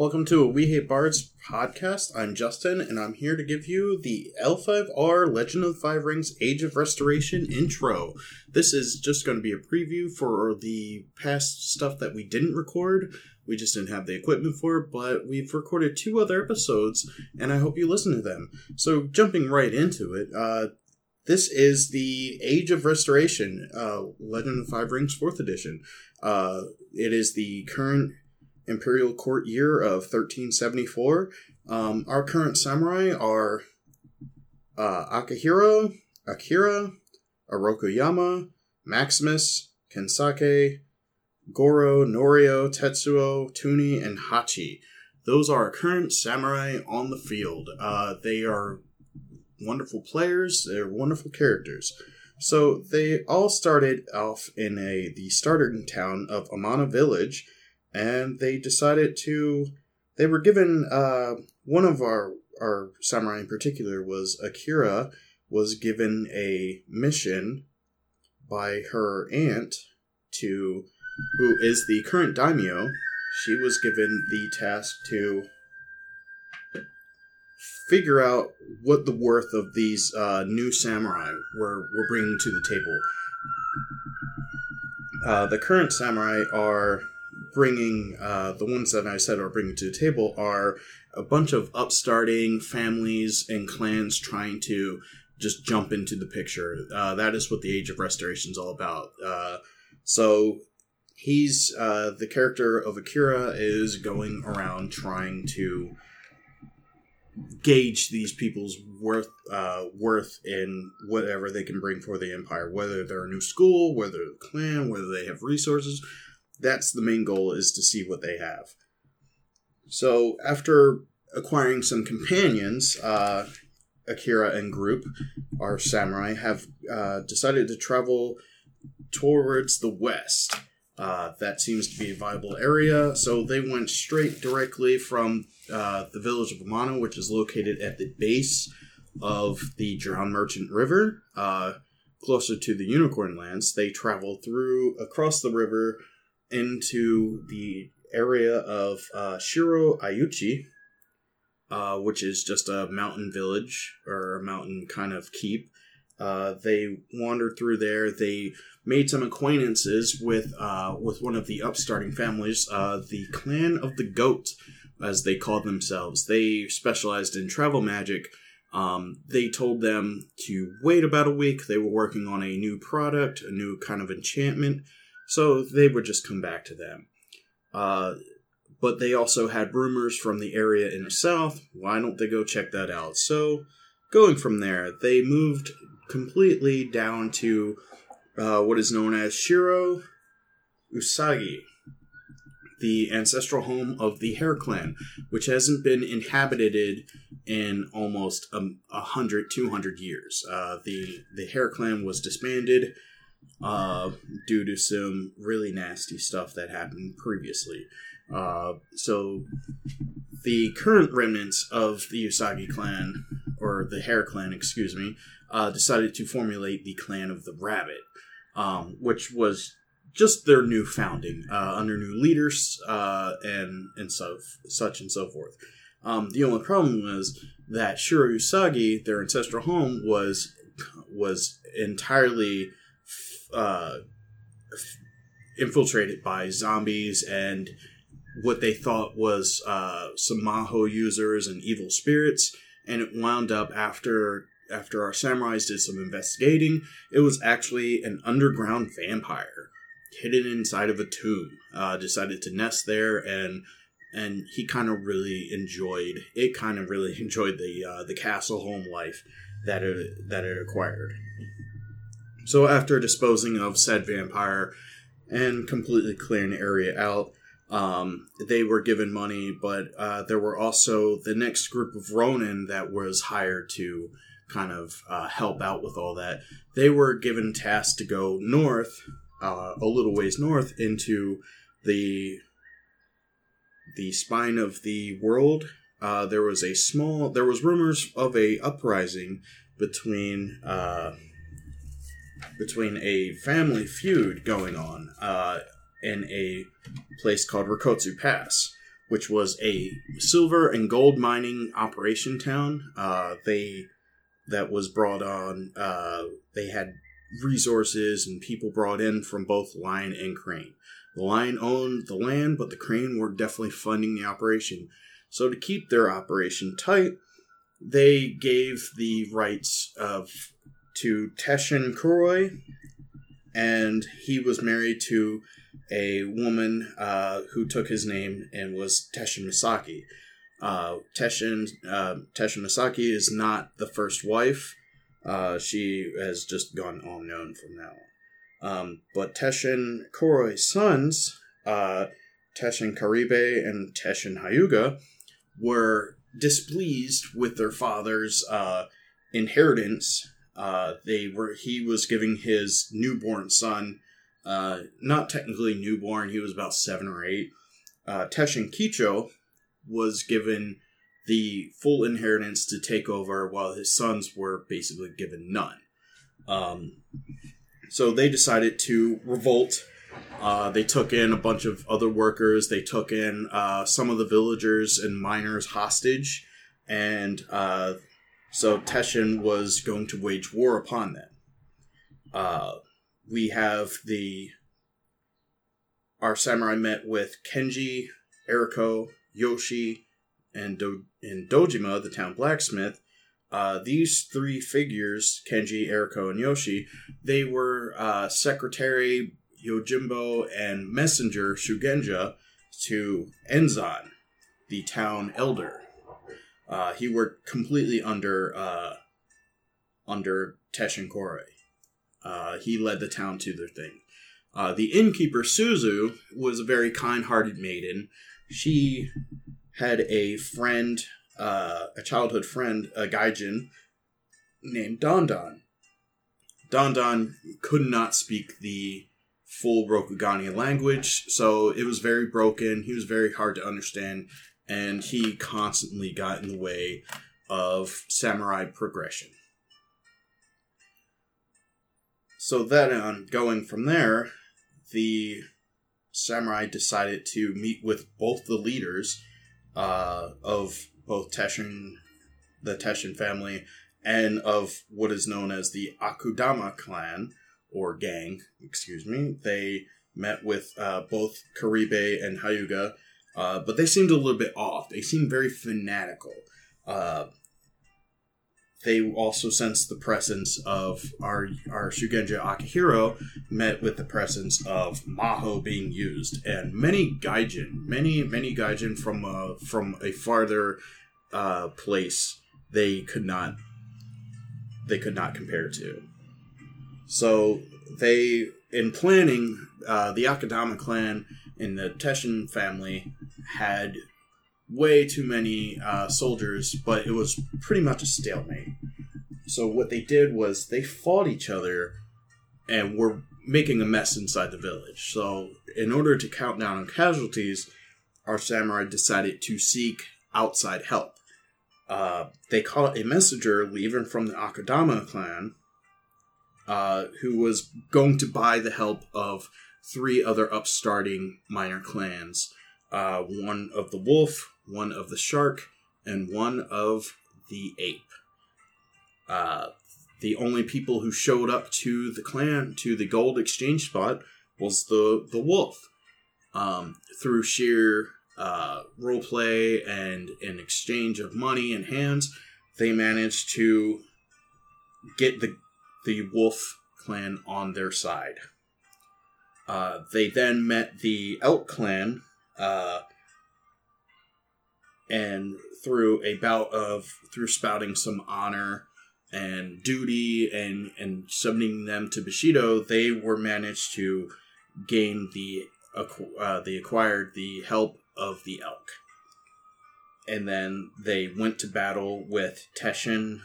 Welcome to a We Hate Bards podcast. I'm Justin, and I'm here to give you the L5R Legend of the Five Rings Age of Restoration intro. This is just going to be a preview for the past stuff that we didn't record. We just didn't have the equipment for it, but we've recorded two other episodes, and I hope you listen to them. So, jumping right into it, uh, this is the Age of Restoration, uh, Legend of the Five Rings 4th edition. Uh, it is the current imperial court year of 1374. Um, our current samurai are uh, Akira, Orokoyama, Maximus, Kensake, Goro, Norio, Tetsuo, Tuni, and Hachi. Those are our current samurai on the field. Uh, they are wonderful players. They're wonderful characters. So they all started off in a the starter town of Amana Village, and they decided to. They were given uh, one of our our samurai in particular was Akira was given a mission by her aunt to who is the current daimyo. She was given the task to figure out what the worth of these uh, new samurai were, were bringing to the table. Uh, the current samurai are bringing, uh, the ones that I said are bringing to the table are a bunch of upstarting families and clans trying to just jump into the picture. Uh, that is what the Age of Restoration is all about. Uh, so he's uh, the character of Akira is going around trying to gauge these people's worth uh, worth in whatever they can bring for the empire, whether they're a new school, whether they're a clan, whether they have resources. That's the main goal is to see what they have. So after acquiring some companions, uh, Akira and group, our samurai, have uh, decided to travel towards the west. Uh, that seems to be a viable area, so they went straight directly from uh, the village of Amano, which is located at the base of the Drowned Merchant River, uh, closer to the Unicorn Lands. They travel through across the river into the area of uh, Shiro Ayuchi, uh, which is just a mountain village or a mountain kind of keep. Uh, they wandered through there. They made some acquaintances with uh, with one of the upstarting families, uh, the Clan of the Goat, as they called themselves. They specialized in travel magic. Um, they told them to wait about a week. They were working on a new product, a new kind of enchantment, so they would just come back to them. Uh, but they also had rumors from the area in the south. Why don't they go check that out? So, going from there, they moved completely down to uh, what is known as Shiro Usagi, the ancestral home of the Hare Clan, which hasn't been inhabited in almost a hundred, two hundred years. Uh, the the Hare Clan was disbanded uh, due to some really nasty stuff that happened previously. Uh, so the current remnants of the Usagi clan, or the Hare clan, excuse me, uh, decided to formulate the clan of the Rabbit, um, which was just their new founding uh, under new leaders uh, and and so such and so forth. Um, the only problem was that Shiro Usagi, their ancestral home, was was entirely uh, infiltrated by zombies and what they thought was uh, some Maho users and evil spirits, and it wound up after after our samurais did some investigating, it was actually an underground vampire hidden inside of a tomb. Uh, decided to nest there, and and he kind of really enjoyed it. Kind of really enjoyed the uh, the castle home life that it that it acquired. So after disposing of said vampire and completely clearing the area out, um, they were given money, but uh, there were also the next group of Ronin that was hired to kind of uh, help out with all that. They were given tasks to go north, uh, a little ways north, into the the spine of the world. Uh, there was a small. There was rumors of a uprising between uh, between a family feud going on uh, in a place called Rokotsu Pass, which was a silver and gold mining operation town. Uh, they that was brought on. Uh, they had resources and people brought in from both Lion and Crane. The Lion owned the land, but the Crane were definitely funding the operation. So to keep their operation tight, they gave the rights of to Teshin Kuroi, and he was married to a woman uh, who took his name and was Teshin Misaki. Uh, Teshin uh, Teshin Misaki is not the first wife. Uh, she has just gone unknown from now on. Um, but Teshin Kuroi's sons, uh, Teshin Karibe and Teshin Hyuga, were displeased with their father's uh, inheritance. Uh, they were he was giving his newborn son, uh, not technically newborn, he was about seven or eight. Uh, Teshin Kicho was given the full inheritance to take over, while his sons were basically given none. Um, so they decided to revolt. Uh, they took in a bunch of other workers. They took in uh, some of the villagers and miners hostage, and uh, so Teshin was going to wage war upon them. Uh, we have the our samurai met with Kenji, Eriko, Yoshi, and Do- and Dojima, the town blacksmith. Uh, these three figures, Kenji, Eriko, and Yoshi, they were uh, secretary Yojimbo and messenger Shugenja to Enzan, the town elder. Uh, he worked completely under uh, under Teshin Kuroi. Uh, he led the town to their thing. Uh, the innkeeper Suzu was a very kind-hearted maiden. She had a friend, uh, a childhood friend, a gaijin named Don Don. Don Don could not speak the full Rokugani language, so it was very broken. He was very hard to understand, and he constantly got in the way of samurai progression. So then, on going from there, the samurai decided to meet with both the leaders uh, of both Teshin, the Teshin family, and of what is known as the Akadama clan or gang. Excuse me. They met with uh, both Karibe and Hyuga, uh, but they seemed a little bit off. They seemed very fanatical. Uh, they also sensed the presence of our our Shugenja Akihiro met with the presence of Maho being used, and many gaijin, many many gaijin from uh, from a farther uh, place they could not they could not compare to. So they in planning uh, the Akadama clan and the Teshin family had way too many uh, soldiers, but it was pretty much a stalemate. So what they did was they fought each other and were making a mess inside the village. So in order to count down on casualties, our samurai decided to seek outside help. Uh, they caught a messenger leaving from the Akadama clan uh, who was going to buy the help of three other upstarting minor clans uh, one of the wolf, one of the shark, and one of the ape. Uh, the only people who showed up to the clan to the gold exchange spot was the the wolf. Um, through sheer uh, role play and an exchange of money and hands, they managed to get the the wolf clan on their side. Uh, they then met the elk clan uh, and through a bout of through spouting some honor and duty and and summoning them to Bushido, they were managed to gain the uh, they acquired the help of the elk, and then they went to battle with Teshin.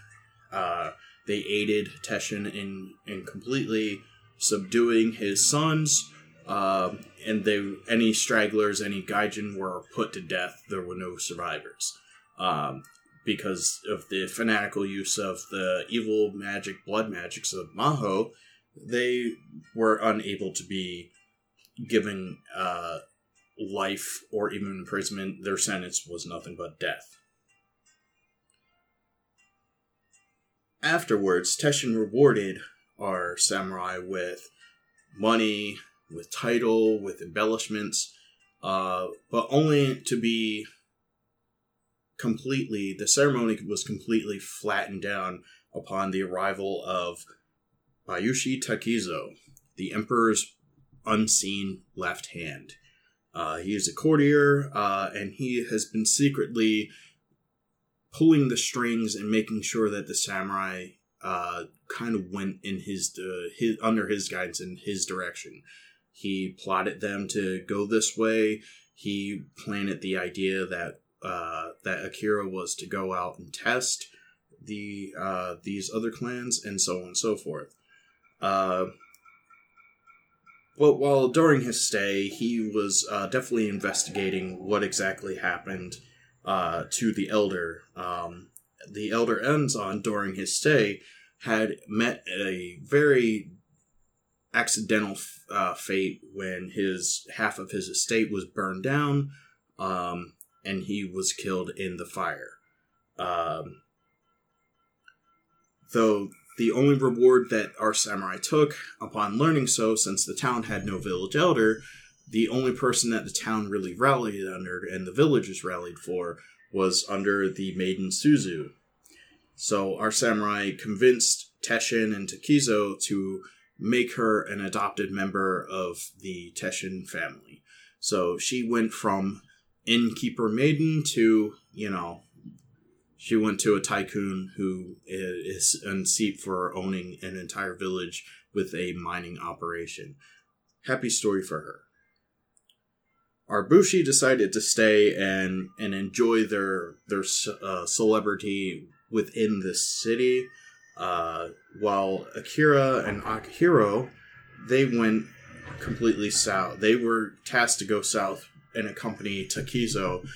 Uh, they aided Teshin in in completely subduing his sons um, and they any stragglers, any gaijin were put to death. There were no survivors um, because of the fanatical use of the evil magic, blood magics of Maho. They were unable to be given uh, life or even imprisonment. Their sentence was nothing but death. Afterwards, Teshin rewarded our samurai with money, with title, with embellishments, uh, but only to be completely, the ceremony was completely flattened down upon the arrival of Bayushi Takizo, the emperor's unseen left hand. Uh, he is a courtier, uh, and he has been secretly pulling the strings and making sure that the samurai uh, kind of went in his, uh, his under his guidance in his direction. He plotted them to go this way. He planted the idea that uh, that Akira was to go out and test the uh, these other clans and so on and so forth. Uh, but while during his stay, he was uh, definitely investigating what exactly happened uh, to the elder. Um, the elder Enzan during his stay had met a very accidental uh, fate when his half of his estate was burned down, um, and he was killed in the fire. Um, though the only reward that our samurai took upon learning so, since the town had no village elder, the only person that the town really rallied under and the villagers rallied for was under the maiden Suzu. So our samurai convinced Teshin and Takizo to make her an adopted member of the Teshin family. So she went from innkeeper maiden to, you know, she went to a tycoon who is in seat for owning an entire village with a mining operation. Happy story for her. Arbushi decided to stay and and enjoy their their uh, celebrity within this city, uh, while Akira and Akihiro they went completely south. They were tasked to go south and accompany Takizo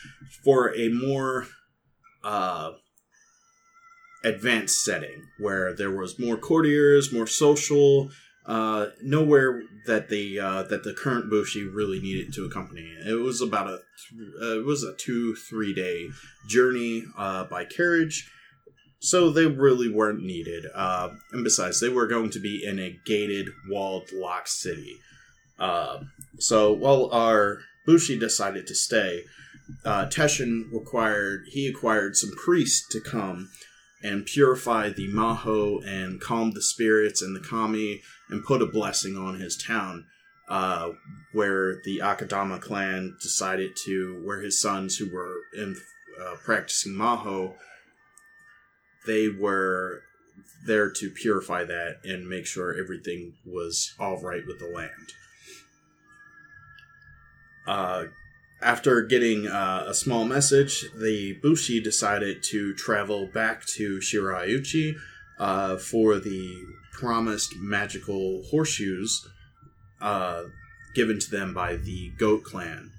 for a more uh, advanced setting where there was more courtiers, more social. Uh, nowhere that the uh, that the current Bushi really needed to accompany. It was about a uh, it was a two three day journey uh, by carriage, so they really weren't needed. Uh, and besides, they were going to be in a gated, walled, locked city. Uh, so while our Bushi decided to stay, uh, Teshin required he acquired some priests to come and purify the Maho and calm the spirits and the kami and put a blessing on his town. Uh, where the Akadama clan decided to, where his sons who were in uh, practicing Maho, they were there to purify that and make sure everything was all right with the land. Uh, after getting uh, a small message, the Bushi decided to travel back to Shirayuchi uh, for the promised magical horseshoes uh, given to them by the Goat Clan.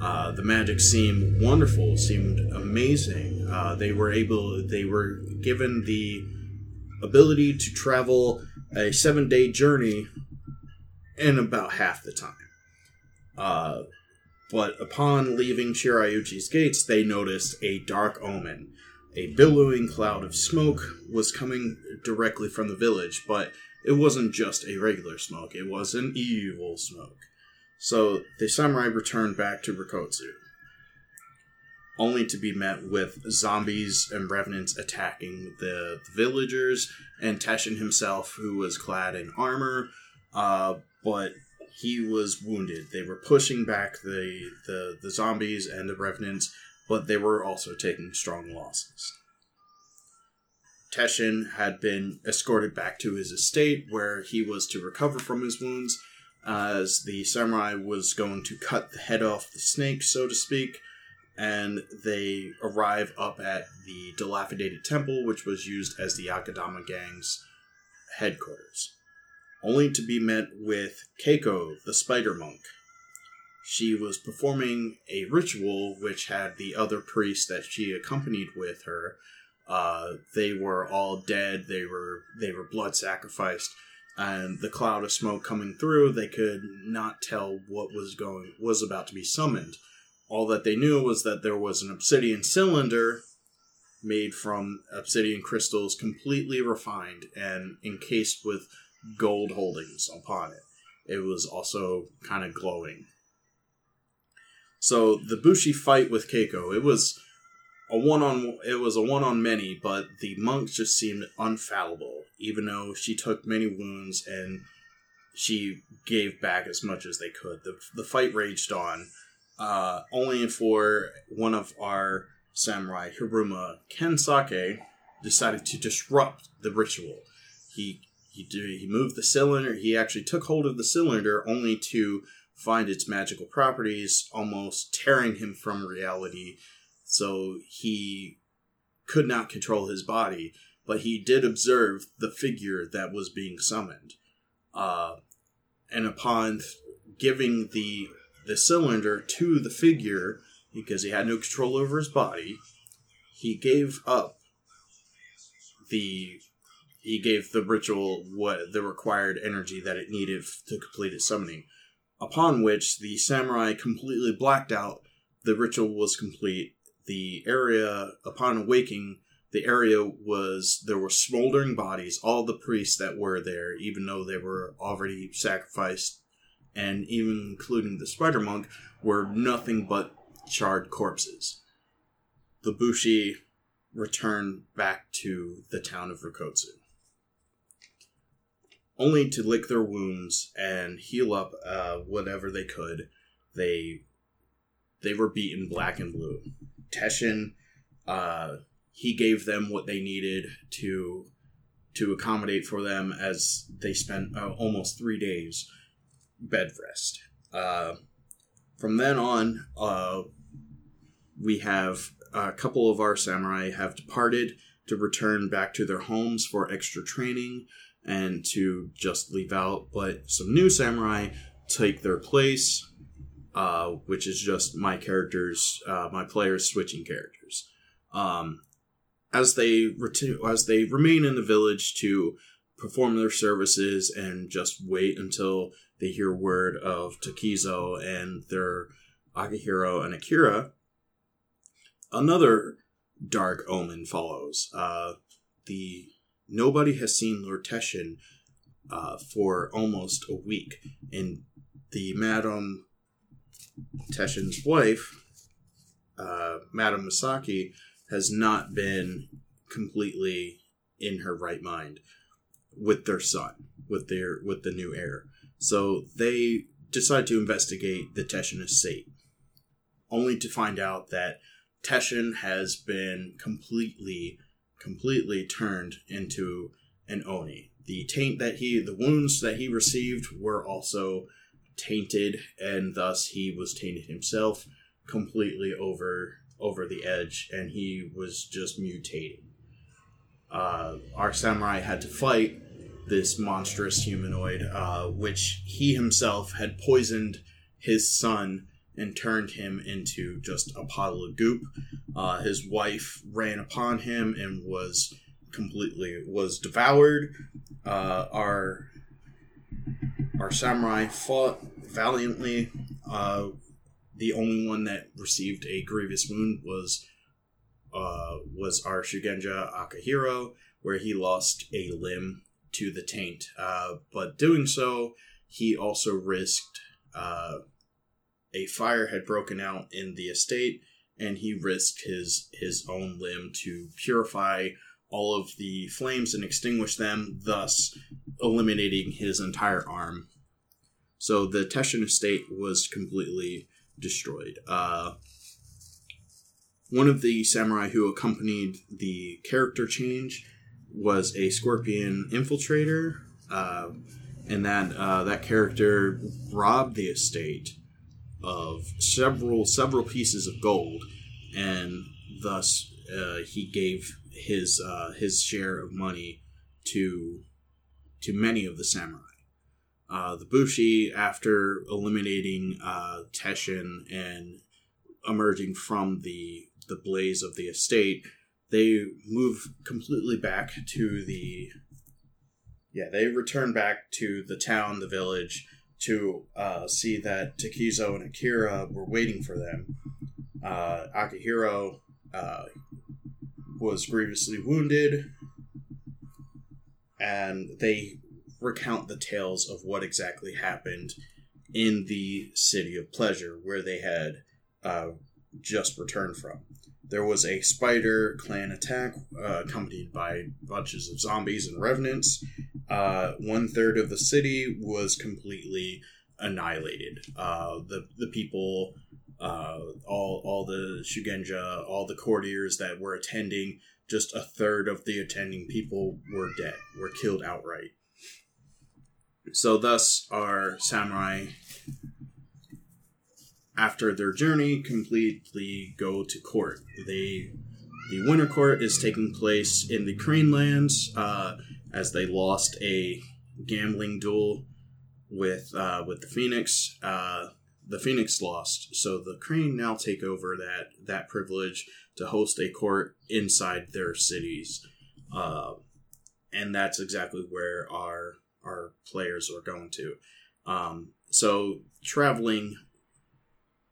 Uh, the magic seemed wonderful, seemed amazing. Uh, they were able, they were given the ability to travel a seven day journey in about half the time. Uh, but upon leaving Shirayuchi's gates, they noticed a dark omen. A billowing cloud of smoke was coming directly from the village, but it wasn't just a regular smoke, it was an evil smoke. So the samurai returned back to Rikotsu, only to be met with zombies and revenants attacking the, the villagers, and Teshin himself, who was clad in armor, uh, but he was wounded. They were pushing back the, the, the zombies and the revenants, but they were also taking strong losses. Teshin had been escorted back to his estate where he was to recover from his wounds, as the samurai was going to cut the head off the snake, so to speak, and they arrive up at the dilapidated temple, which was used as the Akadama gang's headquarters only to be met with Keiko, the spider monk. She was performing a ritual which had the other priests that she accompanied with her. Uh, they were all dead. They were they were blood sacrificed and the cloud of smoke coming through, they could not tell what was going was about to be summoned. All that they knew was that there was an obsidian cylinder made from obsidian crystals, completely refined and encased with gold holdings upon it. It was also kind of glowing. So the Bushi fight with Keiko, it was a one on it was a one on many, but the monks just seemed unfallible, even though she took many wounds and she gave back as much as they could. The the fight raged on, uh, only for one of our samurai, Hiruma Kensake, decided to disrupt the ritual. He he did, he moved the cylinder. He actually took hold of the cylinder, only to find its magical properties almost tearing him from reality so he could not control his body, but he did observe the figure that was being summoned. Uh, and upon giving the the cylinder to the figure, because he had no control over his body, he gave up the he gave the ritual what the required energy that it needed to complete its summoning. Upon which the samurai completely blacked out. The ritual was complete, the area upon awaking the area was there were smoldering bodies all the priests that were there even though they were already sacrificed and even including the spider monk were nothing but charred corpses. The bushi returned back to the town of rikotsu only to lick their wounds and heal up uh, whatever they could. They they were beaten black and blue. Teshin, uh, he gave them what they needed to to accommodate for them as they spent uh, almost three days bed rest. Uh, from then on, uh, we have a couple of our samurai have departed to return back to their homes for extra training and to just leave out, but some new samurai take their place uh, which is just my characters, uh, my players switching characters. Um, as they ret- as they remain in the village to perform their services and just wait until they hear word of Takizo and their Akihiro and Akira, another dark omen follows. Uh, the nobody has seen Lord Teshin uh, for almost a week, and the Madam Teshin's wife, uh, Madame Misaki, has not been completely in her right mind with their son, with their with the new heir. So they decide to investigate the Teshin estate, only to find out that Teshin has been completely, completely turned into an oni. The taint that he, the wounds that he received were also tainted, and thus he was tainted himself completely over over the edge, and he was just mutating. Uh, our samurai had to fight this monstrous humanoid, uh, which he himself had poisoned his son and turned him into just a pile of goop. Uh, his wife ran upon him and was completely was devoured. Uh, our our samurai fought valiantly. Uh, the only one that received a grievous wound was uh, was our Shugenja Akihiro, where he lost a limb to the taint. Uh, but doing so, he also risked uh, a fire had broken out in the estate, and he risked his his own limb to purify all of the flames and extinguish them, thus eliminating his entire arm. So the Teshin estate was completely destroyed. Uh, one of the samurai who accompanied the character change was a scorpion infiltrator, uh, and that uh, that character robbed the estate of several several pieces of gold, and thus uh, he gave his uh, his share of money to to many of the samurai. Uh, the Bushi, after eliminating uh, Teshin and emerging from the the blaze of the estate, they move completely back to the Yeah, they return back to the town, the village, to uh, see that Takizo and Akira were waiting for them. Uh, Akihiro uh, was grievously wounded, and they recount the tales of what exactly happened in the city of pleasure where they had uh, just returned from. There was a spider clan attack uh, accompanied by bunches of zombies and revenants. Uh, one third of the city was completely annihilated. Uh, the the people, uh, all all the shugenja, all the courtiers that were attending, just a third of the attending people were dead, were killed outright. So thus, our samurai after their journey completely go to court. They the winter court is taking place in the Crane Lands uh, as they lost a gambling duel with uh, with the Phoenix. Uh, the Phoenix lost, so the Crane now take over that that privilege to host a court inside their cities, uh, and that's exactly where our our players are going to. Um, so traveling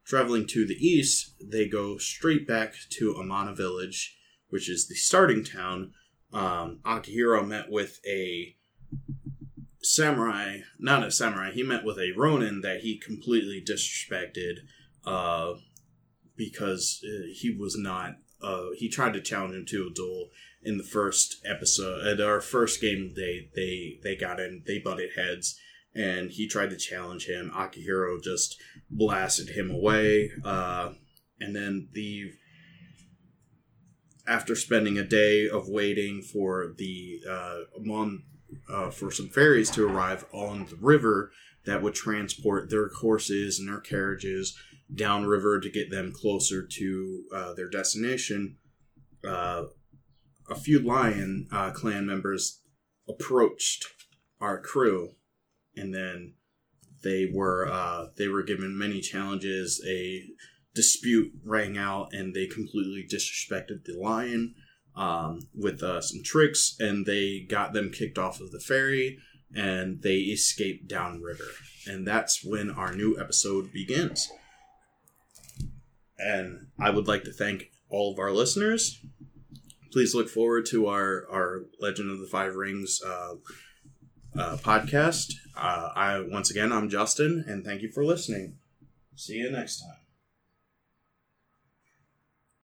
Traveling to the east, they go straight back to Amana Village, which is the starting town. Um, Akihiro met with a samurai, not a samurai, he met with a Ronin that he completely disrespected uh, because uh, he was not, uh, he tried to challenge him to a duel in the first episode, at our first game, they, they, they got in, they butted heads and he tried to challenge him. Akihiro just blasted him away. Uh, and then the after spending a day of waiting for the uh, mon, uh, for some ferries to arrive on the river that would transport their horses and their carriages downriver to get them closer to uh, their destination. Uh, a few lion uh, clan members approached our crew and then they were uh, they were given many challenges. A dispute rang out, and they completely disrespected the lion um, with uh, some tricks, and they got them kicked off of the ferry, and they escaped downriver, and that's when our new episode begins. And I would like to thank all of our listeners. Please look forward to our our Legend of the Five Rings. Uh, uh, podcast. Uh, I once again, I'm Justin, and thank you for listening. See you next time.